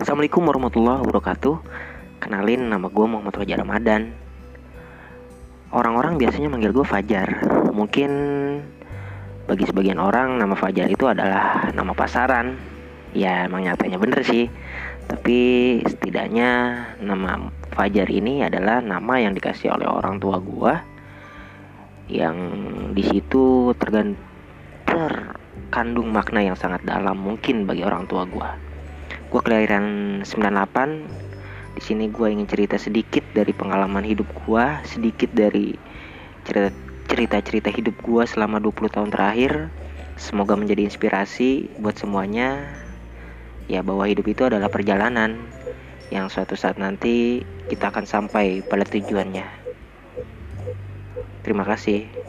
Assalamualaikum warahmatullahi wabarakatuh. Kenalin nama gue Muhammad Fajar Ramadan. Orang-orang biasanya manggil gue Fajar. Mungkin bagi sebagian orang nama Fajar itu adalah nama pasaran. Ya emang nyatanya bener sih. Tapi setidaknya nama Fajar ini adalah nama yang dikasih oleh orang tua gue Yang di situ tergan terkandung makna yang sangat dalam mungkin bagi orang tua gue Gue kelahiran 98 di sini gue ingin cerita sedikit dari pengalaman hidup gue, sedikit dari cerita-cerita hidup gue selama 20 tahun terakhir. Semoga menjadi inspirasi buat semuanya. Ya bahwa hidup itu adalah perjalanan yang suatu saat nanti kita akan sampai pada tujuannya. Terima kasih.